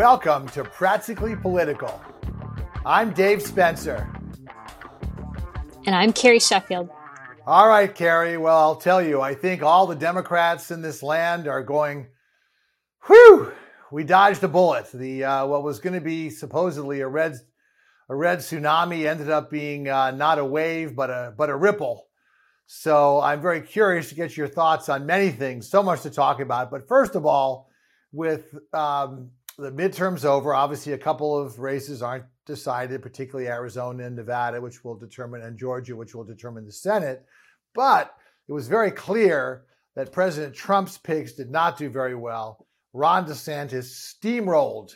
Welcome to Practically Political. I'm Dave Spencer. And I'm Carrie Sheffield. All right, Carrie. Well, I'll tell you, I think all the Democrats in this land are going, whew, we dodged a bullet. The uh, what was going to be supposedly a red a red tsunami ended up being uh, not a wave, but a but a ripple. So I'm very curious to get your thoughts on many things. So much to talk about. But first of all, with um, the midterms over. Obviously, a couple of races aren't decided, particularly Arizona and Nevada, which will determine, and Georgia, which will determine the Senate. But it was very clear that President Trump's picks did not do very well. Ron DeSantis steamrolled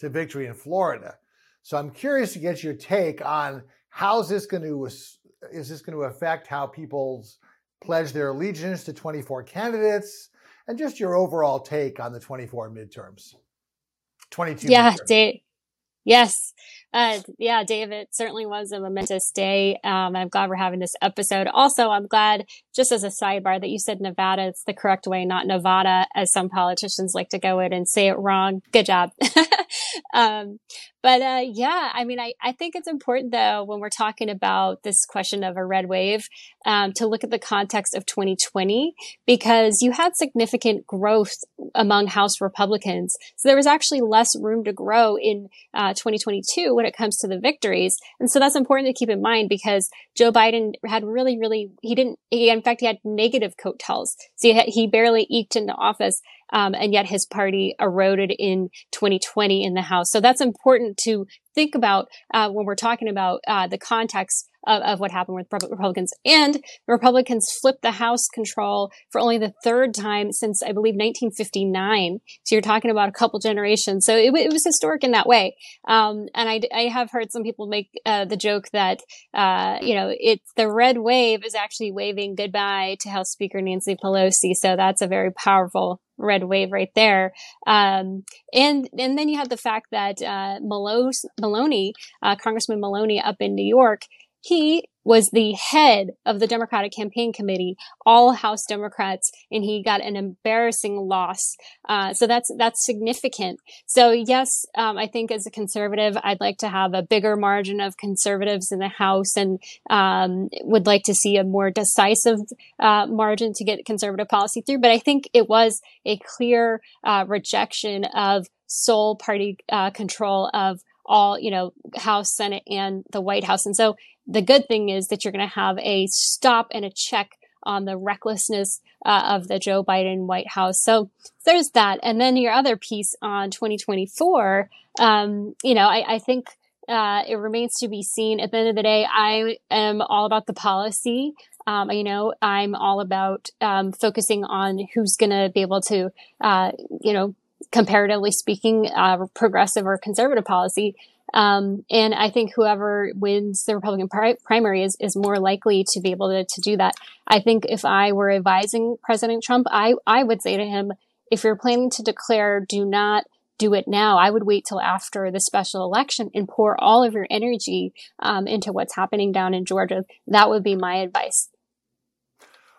to victory in Florida. So I'm curious to get your take on how is this going to is this going to affect how people pledge their allegiance to 24 candidates, and just your overall take on the 24 midterms. 22. Yeah, Dave. Yes. Uh, yeah, Dave, it certainly was a momentous day. Um, I'm glad we're having this episode. Also, I'm glad, just as a sidebar, that you said Nevada. It's the correct way, not Nevada, as some politicians like to go in and say it wrong. Good job. um, but uh, yeah, I mean, I, I think it's important though when we're talking about this question of a red wave um, to look at the context of 2020 because you had significant growth among House Republicans. So there was actually less room to grow in uh, 2022 when it comes to the victories, and so that's important to keep in mind because Joe Biden had really, really he didn't. He, in fact, he had negative coattails, so he, he barely eked into office um, and yet his party eroded in 2020 in the House. So that's important to think about uh, when we're talking about uh, the context of, of, what happened with Republicans. And Republicans flipped the House control for only the third time since, I believe, 1959. So you're talking about a couple generations. So it, it was historic in that way. Um, and I, I, have heard some people make uh, the joke that, uh, you know, it's the red wave is actually waving goodbye to House Speaker Nancy Pelosi. So that's a very powerful red wave right there. Um, and and then you have the fact that uh, Maloney, uh, Congressman Maloney, up in New York, he was the head of the Democratic campaign committee, all House Democrats, and he got an embarrassing loss. Uh, so that's that's significant. So yes, um, I think as a conservative, I'd like to have a bigger margin of conservatives in the House, and um, would like to see a more decisive uh, margin to get conservative policy through. But I think it was a clear uh, rejection of sole party uh, control of all, you know, House, Senate, and the White House. And so the good thing is that you're going to have a stop and a check on the recklessness uh, of the Joe Biden White House. So there's that. And then your other piece on 2024, um, you know, I, I think uh, it remains to be seen. At the end of the day, I am all about the policy. Um, you know, I'm all about um, focusing on who's going to be able to, uh, you know, comparatively speaking, uh, progressive or conservative policy. Um, and I think whoever wins the Republican pri- primary is, is more likely to be able to, to do that. I think if I were advising President Trump, I, I would say to him, if you're planning to declare, do not do it now. I would wait till after the special election and pour all of your energy um, into what's happening down in Georgia. That would be my advice.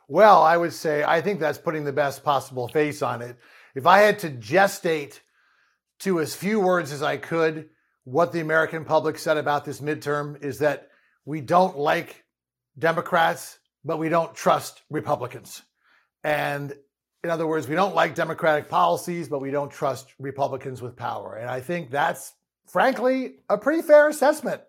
Well, I would say I think that's putting the best possible face on it. If I had to gestate to as few words as I could, what the American public said about this midterm is that we don't like Democrats, but we don't trust Republicans. And in other words, we don't like Democratic policies, but we don't trust Republicans with power. And I think that's frankly a pretty fair assessment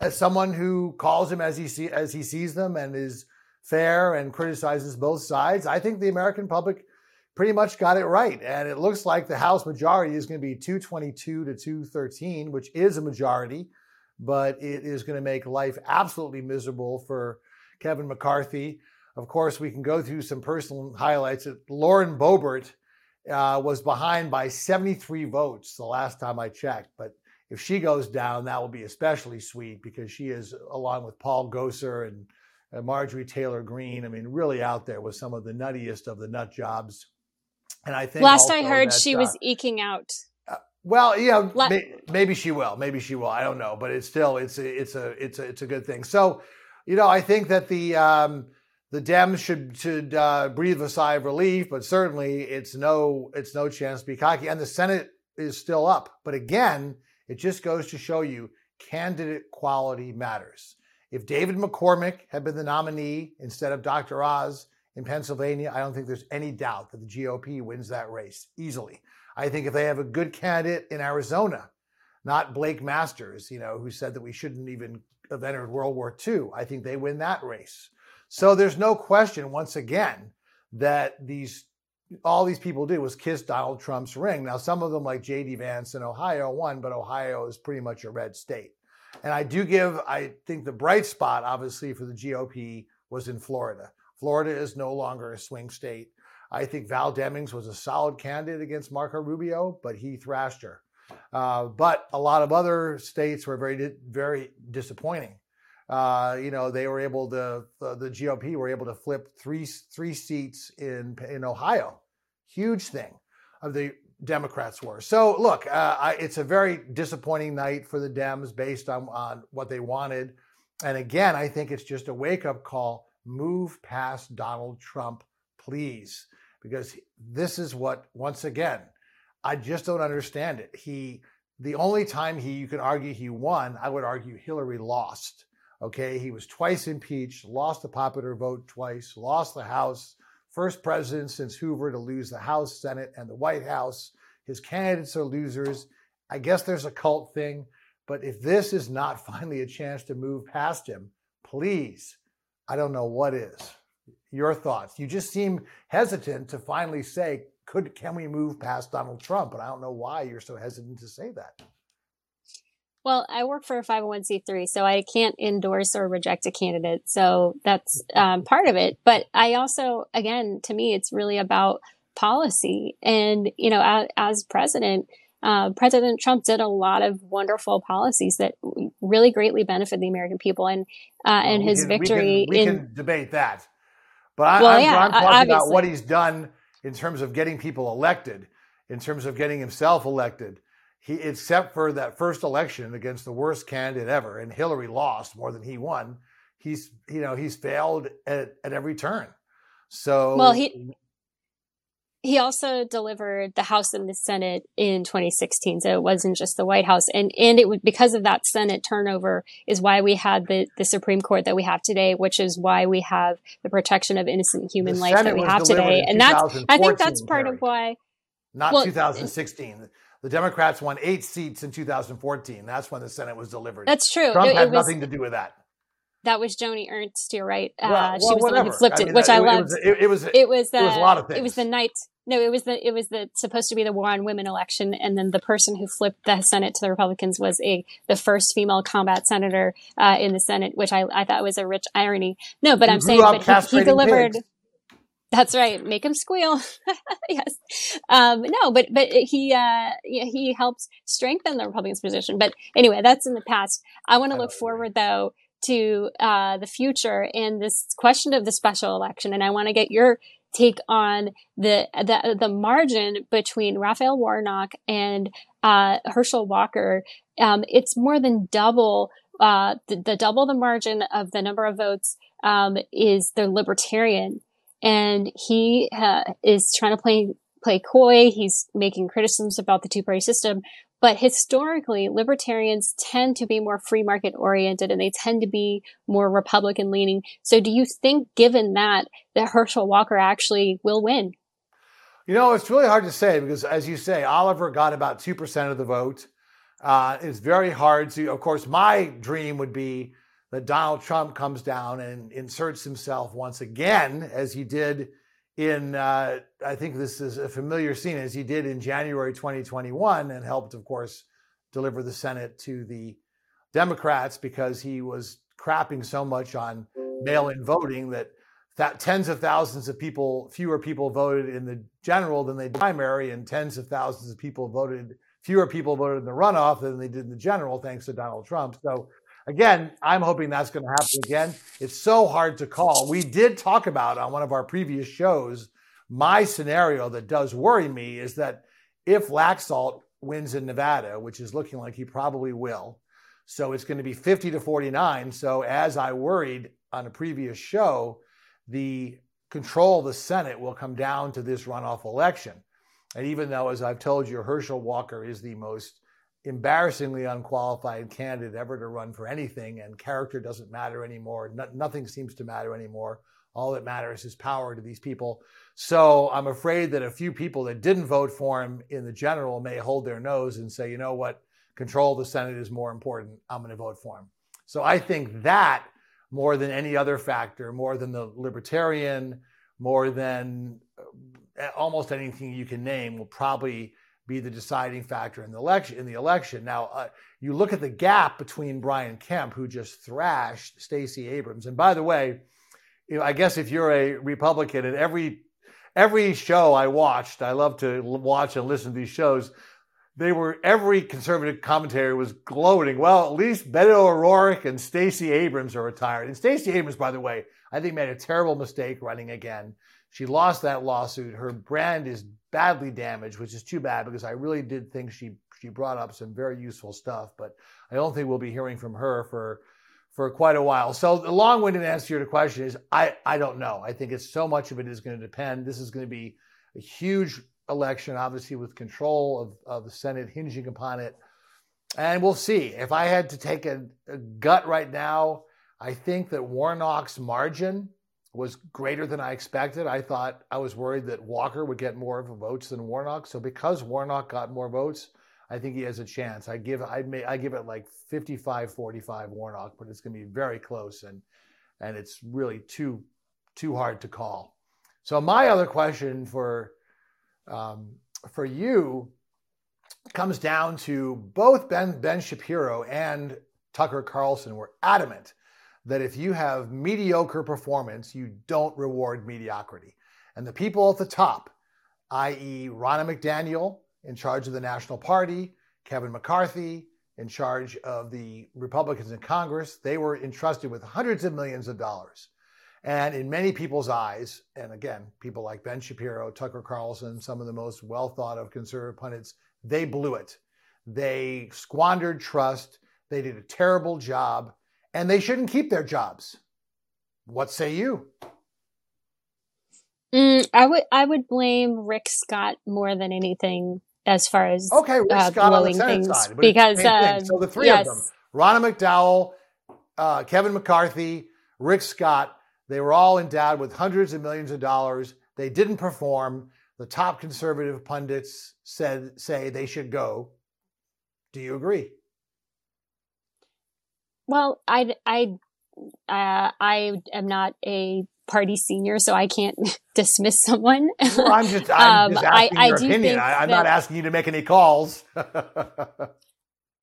as someone who calls them as he see, as he sees them and is fair and criticizes both sides. I think the American public pretty much got it right. And it looks like the House majority is going to be 222 to 213, which is a majority, but it is going to make life absolutely miserable for Kevin McCarthy. Of course, we can go through some personal highlights. Lauren Boebert uh, was behind by 73 votes the last time I checked, but if she goes down, that will be especially sweet because she is, along with Paul Gosar and uh, Marjorie Taylor Greene, I mean, really out there with some of the nuttiest of the nut jobs and I think last I heard, she uh, was eking out. Uh, well, yeah, La- may, maybe she will. Maybe she will. I don't know, but it's still it's a, it's a it's a it's a good thing. So, you know, I think that the um, the Dems should should uh, breathe a sigh of relief, but certainly it's no it's no chance to be cocky. And the Senate is still up. But again, it just goes to show you candidate quality matters. If David McCormick had been the nominee instead of Dr. Oz in Pennsylvania, I don't think there's any doubt that the GOP wins that race easily. I think if they have a good candidate in Arizona, not Blake Masters, you know, who said that we shouldn't even have entered World War II, I think they win that race. So there's no question, once again, that these all these people did was kiss Donald Trump's ring. Now, some of them, like J.D. Vance in Ohio, won, but Ohio is pretty much a red state. And I do give, I think the bright spot, obviously, for the GOP was in Florida. Florida is no longer a swing state. I think Val Demings was a solid candidate against Marco Rubio, but he thrashed her. Uh, but a lot of other states were very, very disappointing. Uh, you know, they were able to, the GOP were able to flip three three seats in in Ohio huge thing of the Democrats were. So look, uh, I, it's a very disappointing night for the Dems based on, on what they wanted. And again, I think it's just a wake up call. Move past Donald Trump, please, because this is what, once again, I just don't understand it. He, the only time he, you can argue he won, I would argue Hillary lost. Okay. He was twice impeached, lost the popular vote twice, lost the House, first president since Hoover to lose the House, Senate, and the White House. His candidates are losers. I guess there's a cult thing, but if this is not finally a chance to move past him, please, I don't know what is. Your thoughts? You just seem hesitant to finally say, "Could can we move past Donald Trump?" And I don't know why you're so hesitant to say that. Well, I work for a 501c3, so I can't endorse or reject a candidate. So that's um, part of it. But I also, again, to me, it's really about policy. And, you know, as, as president, uh, President Trump did a lot of wonderful policies that really greatly benefit the American people. And, uh, well, and his can, victory we can, we in. Can debate that. But I, well, I'm, yeah, I'm talking obviously. about what he's done in terms of getting people elected, in terms of getting himself elected he except for that first election against the worst candidate ever, and Hillary lost more than he won. He's you know he's failed at, at every turn. So well he he also delivered the House and the Senate in 2016, so it wasn't just the White House, and and it was because of that Senate turnover is why we had the the Supreme Court that we have today, which is why we have the protection of innocent human life that we have today, and that's I think that's part of why. Not well, 2016 the Democrats won eight seats in 2014. That's when the Senate was delivered. That's true. Trump it, had it was, nothing to do with that. That was Joni Ernst. You're right. Uh, well, she was whatever. the one who flipped I mean, it, which I loved. It, it, was. It was. The, it was a lot of things. It was the night. No, it was the. It was the supposed to be the war on women election, and then the person who flipped the Senate to the Republicans was a the first female combat senator uh, in the Senate, which I I thought was a rich irony. No, but I'm saying, but he, he delivered. Pigs. That's right. Make him squeal. yes. Um, no, but, but he, uh, he helps strengthen the Republicans' position. But anyway, that's in the past. I want to look forward though to, uh, the future and this question of the special election. And I want to get your take on the, the, the margin between Raphael Warnock and, uh, Herschel Walker. Um, it's more than double, uh, the, the double the margin of the number of votes, um, is the libertarian and he uh, is trying to play play coy. He's making criticisms about the two party system. But historically, libertarians tend to be more free market oriented and they tend to be more Republican leaning. So do you think, given that, that Herschel Walker actually will win? You know, it's really hard to say because, as you say, Oliver got about 2% of the vote. Uh, it's very hard to, of course, my dream would be that Donald Trump comes down and inserts himself once again, as he did in, uh, I think this is a familiar scene, as he did in January 2021, and helped, of course, deliver the Senate to the Democrats because he was crapping so much on mail in voting that, that tens of thousands of people, fewer people voted in the general than they did in primary, and tens of thousands of people voted, fewer people voted in the runoff than they did in the general, thanks to Donald Trump. So Again, I'm hoping that's going to happen again. It's so hard to call. We did talk about on one of our previous shows. My scenario that does worry me is that if Laxalt wins in Nevada, which is looking like he probably will, so it's going to be 50 to 49. So, as I worried on a previous show, the control of the Senate will come down to this runoff election. And even though, as I've told you, Herschel Walker is the most embarrassingly unqualified candidate ever to run for anything, and character doesn't matter anymore. No, nothing seems to matter anymore. All that matters is power to these people. So I'm afraid that a few people that didn't vote for him in the general may hold their nose and say, you know what, control of the Senate is more important. I'm going to vote for him. So I think that more than any other factor, more than the libertarian, more than uh, almost anything you can name, will probably be the deciding factor in the election. In the election, now uh, you look at the gap between Brian Kemp, who just thrashed Stacey Abrams, and by the way, you know, I guess if you're a Republican, and every every show I watched, I love to watch and listen to these shows. They were every conservative commentary was gloating. Well, at least Beto O'Rourke and Stacey Abrams are retired. And Stacey Abrams, by the way, I think made a terrible mistake running again. She lost that lawsuit. Her brand is badly damaged, which is too bad because I really did think she she brought up some very useful stuff. But I don't think we'll be hearing from her for for quite a while. So the long-winded answer to your question is I I don't know. I think it's so much of it is going to depend. This is going to be a huge election, obviously with control of, of the Senate hinging upon it. And we'll see. If I had to take a, a gut right now, I think that Warnock's margin was greater than I expected. I thought I was worried that Walker would get more votes than Warnock. So because Warnock got more votes, I think he has a chance. I give I may I give it like 55-45 Warnock, but it's going to be very close and and it's really too too hard to call. So my other question for um, for you comes down to both Ben Ben Shapiro and Tucker Carlson were adamant that if you have mediocre performance, you don't reward mediocrity. And the people at the top, i.e., Ronna McDaniel in charge of the National Party, Kevin McCarthy in charge of the Republicans in Congress, they were entrusted with hundreds of millions of dollars. And in many people's eyes, and again, people like Ben Shapiro, Tucker Carlson, some of the most well thought of conservative pundits, they blew it. They squandered trust. They did a terrible job and they shouldn't keep their jobs. What say you? Mm, I would I would blame Rick Scott more than anything as far as okay, Rick uh, Scott on the things side, because uh, so the three yes. of them, Ronna McDowell, uh, Kevin McCarthy, Rick Scott, they were all endowed with hundreds of millions of dollars. They didn't perform. The top conservative pundits said say they should go. Do you agree? Well, I, I, uh, I am not a party senior, so I can't dismiss someone. Well, I'm just, I'm just um, asking I, your I opinion. I, am not asking you to make any calls.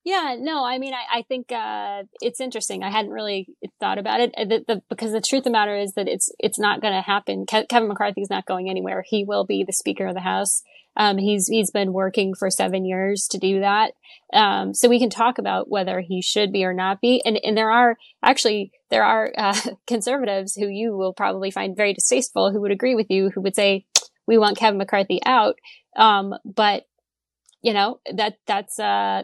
yeah, no, I mean, I, I think uh, it's interesting. I hadn't really thought about it the, the, because the truth of the matter is that it's it's not going to happen. Ke- Kevin McCarthy is not going anywhere. He will be the Speaker of the House. Um, he's he's been working for seven years to do that. Um, so we can talk about whether he should be or not be. And and there are actually there are uh, conservatives who you will probably find very distasteful who would agree with you who would say we want Kevin McCarthy out. Um, but you know that that's uh,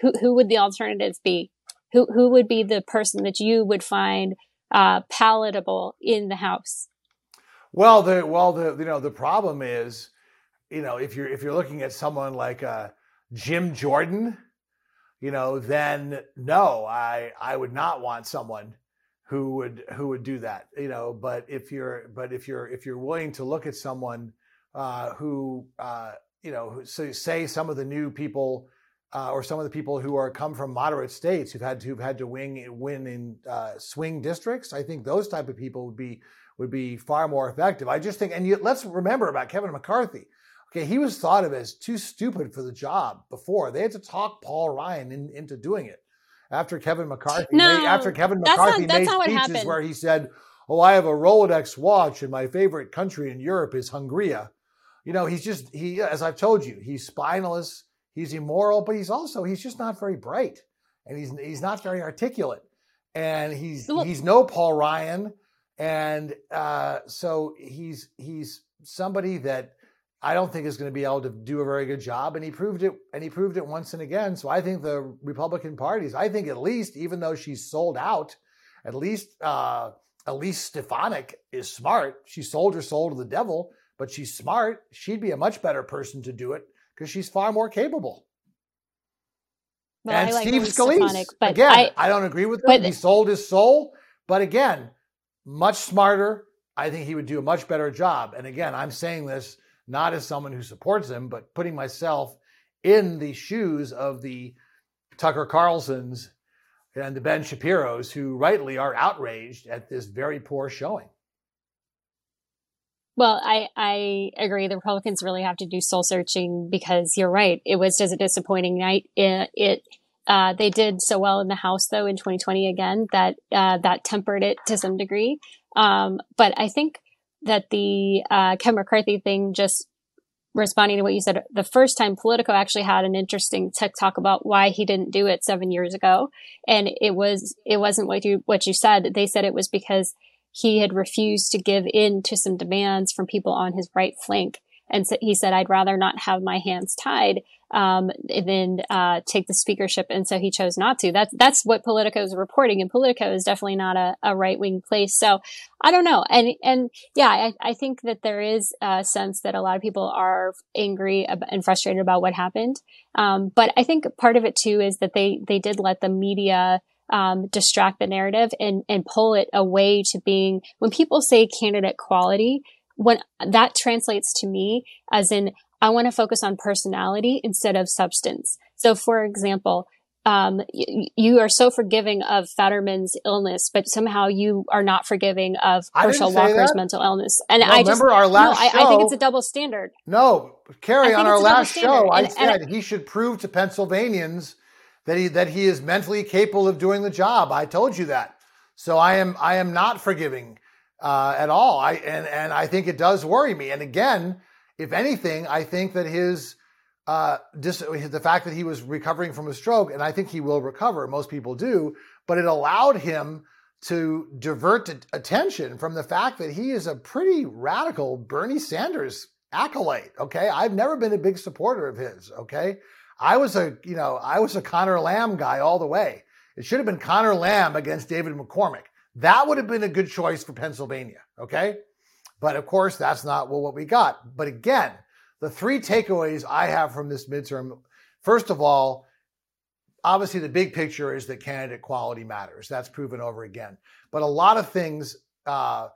who who would the alternatives be? Who who would be the person that you would find uh, palatable in the House? Well, the well the you know the problem is you know, if you're if you're looking at someone like uh, Jim Jordan, you know, then no, I I would not want someone who would who would do that. You know, but if you're but if you're if you're willing to look at someone uh, who uh, you know, who, so say some of the new people. Uh, or some of the people who are come from moderate states who've had to who've had to win win in uh, swing districts. I think those type of people would be would be far more effective. I just think, and you, let's remember about Kevin McCarthy. Okay, he was thought of as too stupid for the job before. They had to talk Paul Ryan in, into doing it. After Kevin McCarthy, no, made, after Kevin McCarthy not, made speeches where he said, "Oh, I have a Rolex watch, and my favorite country in Europe is Hungary." You know, he's just he, as I've told you, he's spineless, he's immoral, but he's also he's just not very bright, and he's he's not very articulate, and he's he's no Paul Ryan, and uh, so he's he's somebody that I don't think is going to be able to do a very good job. And he proved it, and he proved it once and again. So I think the Republican parties, I think at least, even though she's sold out, at least uh, Elise Stefanik is smart. She sold her soul to the devil, but she's smart. She'd be a much better person to do it because she's far more capable. Well, and like Steve Scalise, again, I, I, don't agree with him. He sold his soul, but again, much smarter. I think he would do a much better job. And again, I'm saying this not as someone who supports him, but putting myself in the shoes of the Tucker Carlsons and the Ben Shapiro's who rightly are outraged at this very poor showing. Well, I, I agree. The Republicans really have to do soul searching because you're right. It was just a disappointing night. It, it uh, they did so well in the House though in 2020 again that uh, that tempered it to some degree. Um, but I think that the uh, Ken McCarthy thing just responding to what you said the first time politico actually had an interesting tiktok about why he didn't do it seven years ago and it was it wasn't what you what you said they said it was because he had refused to give in to some demands from people on his right flank and so he said i'd rather not have my hands tied um, then uh, take the speakership, and so he chose not to. That's that's what Politico is reporting, and Politico is definitely not a, a right wing place. So I don't know, and and yeah, I, I think that there is a sense that a lot of people are angry and frustrated about what happened. Um, but I think part of it too is that they they did let the media. Um, distract the narrative and and pull it away to being when people say candidate quality when that translates to me as in I want to focus on personality instead of substance. So, for example, um, you, you, are so forgiving of Fetterman's illness, but somehow you are not forgiving of Herschel Walker's that. mental illness. And I just remember our last no, show. I, I, think it's a double standard. No, Carrie, on our last show, I said and he should prove to Pennsylvanians that he that he is mentally capable of doing the job. I told you that. So I am I am not forgiving uh, at all. I and and I think it does worry me. And again, if anything, I think that his uh, dis- the fact that he was recovering from a stroke, and I think he will recover. Most people do, but it allowed him to divert attention from the fact that he is a pretty radical Bernie Sanders acolyte. Okay, I've never been a big supporter of his. Okay, I was a you know I was a Conor Lamb guy all the way. It should have been Conor Lamb against David McCormick. That would have been a good choice for Pennsylvania. Okay, but of course, that's not what we got. But again, the three takeaways I have from this midterm first of all, obviously the big picture is that candidate quality matters. That's proven over again. But a lot of things, uh,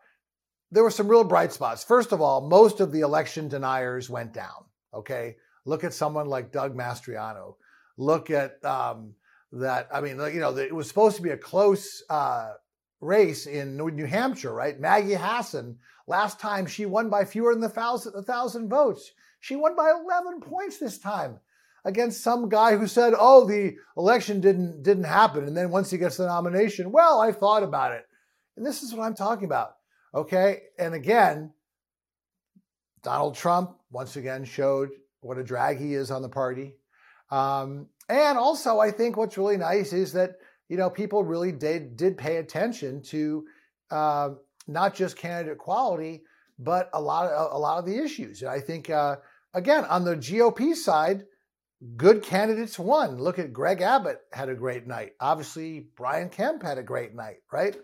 there were some real bright spots. First of all, most of the election deniers went down. Okay. Look at someone like Doug Mastriano. Look at um, that. I mean, you know, it was supposed to be a close uh, race in New Hampshire, right? Maggie Hassan Last time she won by fewer than the thousand, a thousand votes. She won by 11 points this time against some guy who said, "Oh, the election didn't didn't happen." And then once he gets the nomination, well, I thought about it. And this is what I'm talking about. Okay? And again, Donald Trump once again showed what a drag he is on the party. Um, and also, I think what's really nice is that you know people really did did pay attention to uh, not just candidate quality, but a lot of a lot of the issues. And I think uh, again on the GOP side, good candidates won. Look at Greg Abbott had a great night. Obviously, Brian Kemp had a great night, right?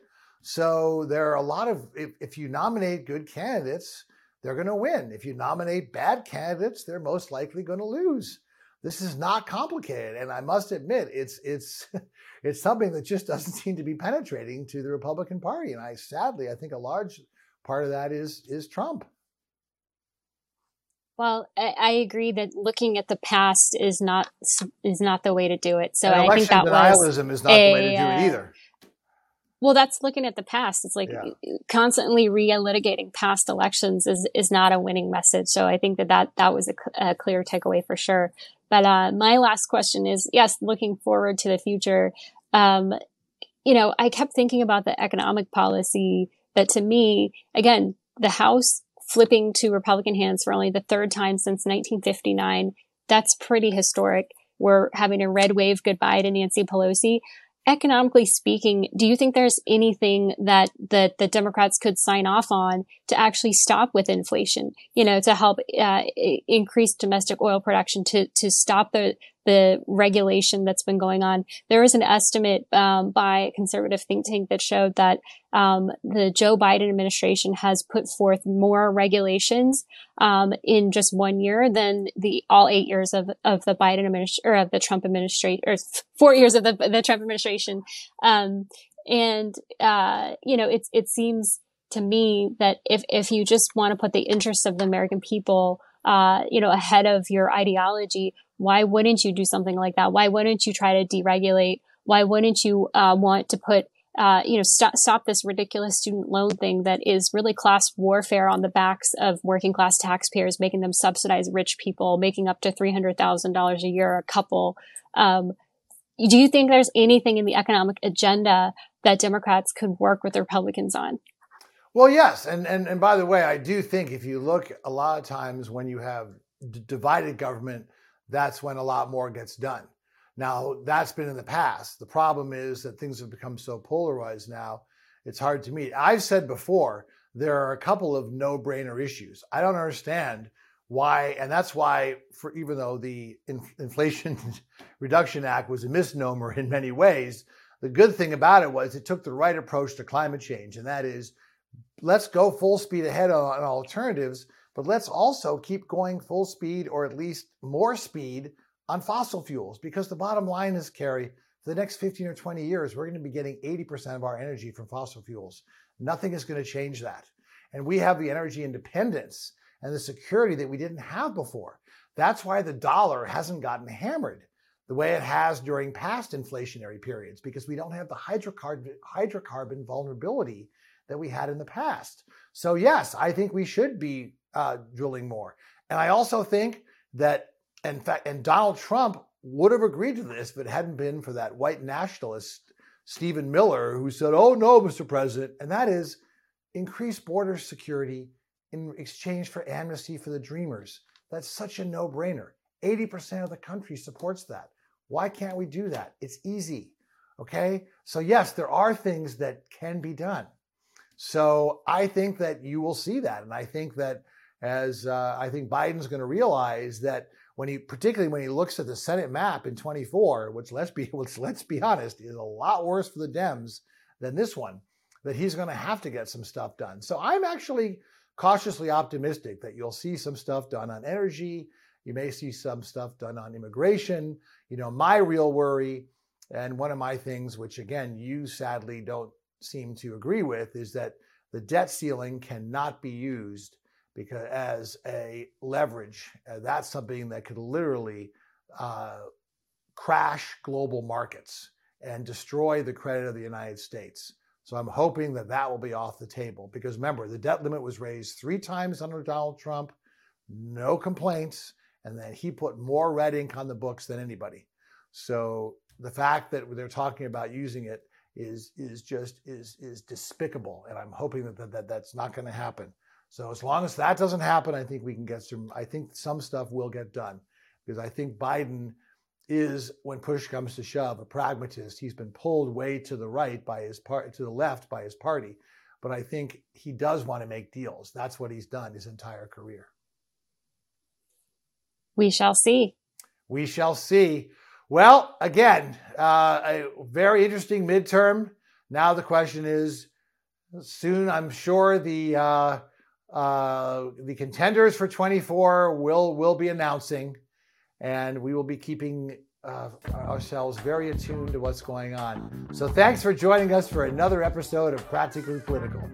So there are a lot of if, if you nominate good candidates, they're going to win. If you nominate bad candidates, they're most likely going to lose. This is not complicated, and I must admit, it's it's it's something that just doesn't seem to be penetrating to the Republican Party. And I sadly, I think a large part of that is is Trump. Well, I, I agree that looking at the past is not is not the way to do it. So I think that denialism was is not a, the way to do it uh, either. Well, that's looking at the past. It's like yeah. constantly re-litigating past elections is is not a winning message. So I think that that, that was a, a clear takeaway for sure. But uh, my last question is, yes, looking forward to the future. Um, you know, I kept thinking about the economic policy that to me, again, the House flipping to Republican hands for only the third time since 1959. That's pretty historic. We're having a red wave goodbye to Nancy Pelosi economically speaking, do you think there's anything that the, the Democrats could sign off on to actually stop with inflation? You know, to help uh, increase domestic oil production, to to stop the the regulation that's been going on. There was an estimate um, by a conservative think tank that showed that um, the Joe Biden administration has put forth more regulations um, in just one year than the all eight years of, of the Biden administration or of the Trump administration or four years of the, the Trump administration. Um, and uh, you know, it it seems to me that if if you just want to put the interests of the American people, uh, you know, ahead of your ideology, why wouldn't you do something like that? Why wouldn't you try to deregulate? Why wouldn't you uh, want to put uh, you know, stop, stop this ridiculous student loan thing that is really class warfare on the backs of working class taxpayers, making them subsidize rich people, making up to $300,000 a year a couple. Um, do you think there's anything in the economic agenda that Democrats could work with Republicans on? Well, yes, and and and by the way, I do think if you look a lot of times when you have d- divided government, that's when a lot more gets done. Now, that's been in the past. The problem is that things have become so polarized now, it's hard to meet. I've said before, there are a couple of no-brainer issues. I don't understand why, and that's why, for even though the Inflation Reduction Act was a misnomer in many ways, the good thing about it was it took the right approach to climate change, and that is let's go full speed ahead on, alternatives, but let's also keep going full speed or at least more speed on fossil fuels. Because the bottom line is, Carrie, for the next 15 or 20 years, we're going to be getting 80% of our energy from fossil fuels. Nothing is going to change that. And we have the energy independence and the security that we didn't have before. That's why the dollar hasn't gotten hammered the way it has during past inflationary periods, because we don't have the hydrocarbon, hydrocarbon vulnerability that we had in the past. So, yes, I think we should be uh, drilling more. And I also think that, in fact, and Donald Trump would have agreed to this if it hadn't been for that white nationalist, Stephen Miller, who said, oh, no, Mr. President. And that is increase border security in exchange for amnesty for the dreamers. That's such a no brainer. 80% of the country supports that. Why can't we do that? It's easy. Okay. So, yes, there are things that can be done. So I think that you will see that, and I think that as uh, I think Biden's going to realize that when he, particularly when he looks at the Senate map in 24, which let's be which, let's be honest is a lot worse for the Dems than this one, that he's going to have to get some stuff done. So I'm actually cautiously optimistic that you'll see some stuff done on energy. You may see some stuff done on immigration. You know, my real worry, and one of my things, which again you sadly don't seem to agree with is that the debt ceiling cannot be used because as a leverage. Uh, that's something that could literally uh, crash global markets and destroy the credit of the United States. So I'm hoping that that will be off the table because remember, the debt limit was raised three times under Donald Trump, no complaints, and then he put more red ink on the books than anybody. So the fact that they're talking about using it is is just is is despicable, and I'm hoping that that, that that's not going to happen. So as long as that doesn't happen, I think we can get some. I think some stuff will get done because I think Biden is, when push comes to shove, a pragmatist. He's been pulled way to the right by his part, to the left by his party, but I think he does want to make deals. That's what he's done his entire career. We shall see. We shall see. Well, again, uh, a very interesting midterm. Now the question is, soon I'm sure the uh, uh, the contenders for 24 will will be announcing, and we will be keeping uh, ourselves very attuned to what's going on. So thanks for joining us for another episode of Practically Political.